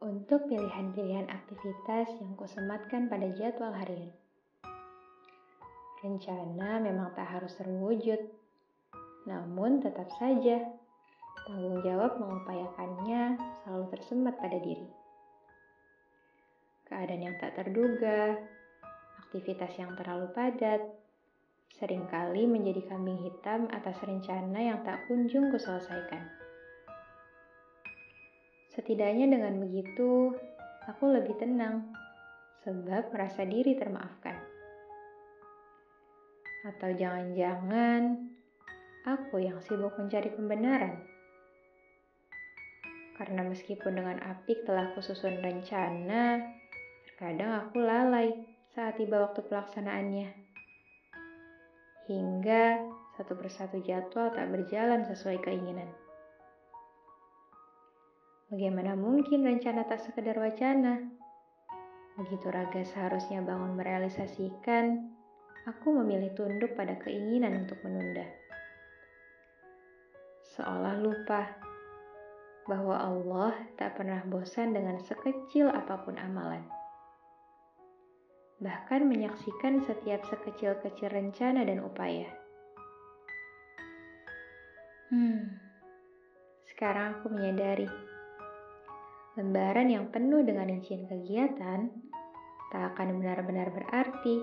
untuk pilihan-pilihan aktivitas yang kusematkan pada jadwal harian. Rencana memang tak harus terwujud, namun tetap saja tanggung jawab mengupayakannya selalu tersemat pada diri. Keadaan yang tak terduga, aktivitas yang terlalu padat, sering kali menjadi kambing hitam atas rencana yang tak kunjung kuselesaikan. Setidaknya dengan begitu, aku lebih tenang, sebab merasa diri termaafkan. Atau jangan-jangan aku yang sibuk mencari pembenaran. Karena meskipun dengan apik telah kususun rencana, terkadang aku lalai saat tiba waktu pelaksanaannya. Hingga satu persatu jadwal tak berjalan sesuai keinginan. Bagaimana mungkin rencana tak sekedar wacana? Begitu raga seharusnya bangun merealisasikan, aku memilih tunduk pada keinginan untuk menunda. Seolah lupa bahwa Allah tak pernah bosan dengan sekecil apa pun amalan. Bahkan menyaksikan setiap sekecil-kecil rencana dan upaya. Hmm, sekarang aku menyadari Lembaran yang penuh dengan rincian kegiatan tak akan benar-benar berarti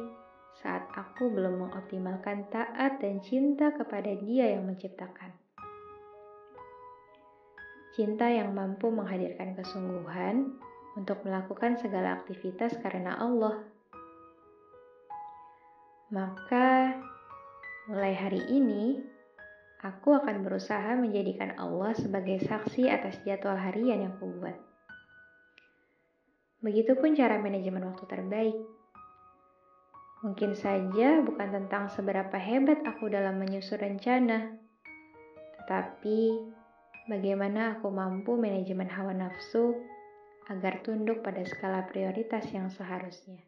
saat aku belum mengoptimalkan taat dan cinta kepada Dia yang menciptakan. Cinta yang mampu menghadirkan kesungguhan untuk melakukan segala aktivitas karena Allah. Maka, mulai hari ini, aku akan berusaha menjadikan Allah sebagai saksi atas jadwal harian yang kubuat. Begitupun cara manajemen waktu terbaik. Mungkin saja bukan tentang seberapa hebat aku dalam menyusun rencana, tetapi bagaimana aku mampu manajemen hawa nafsu agar tunduk pada skala prioritas yang seharusnya.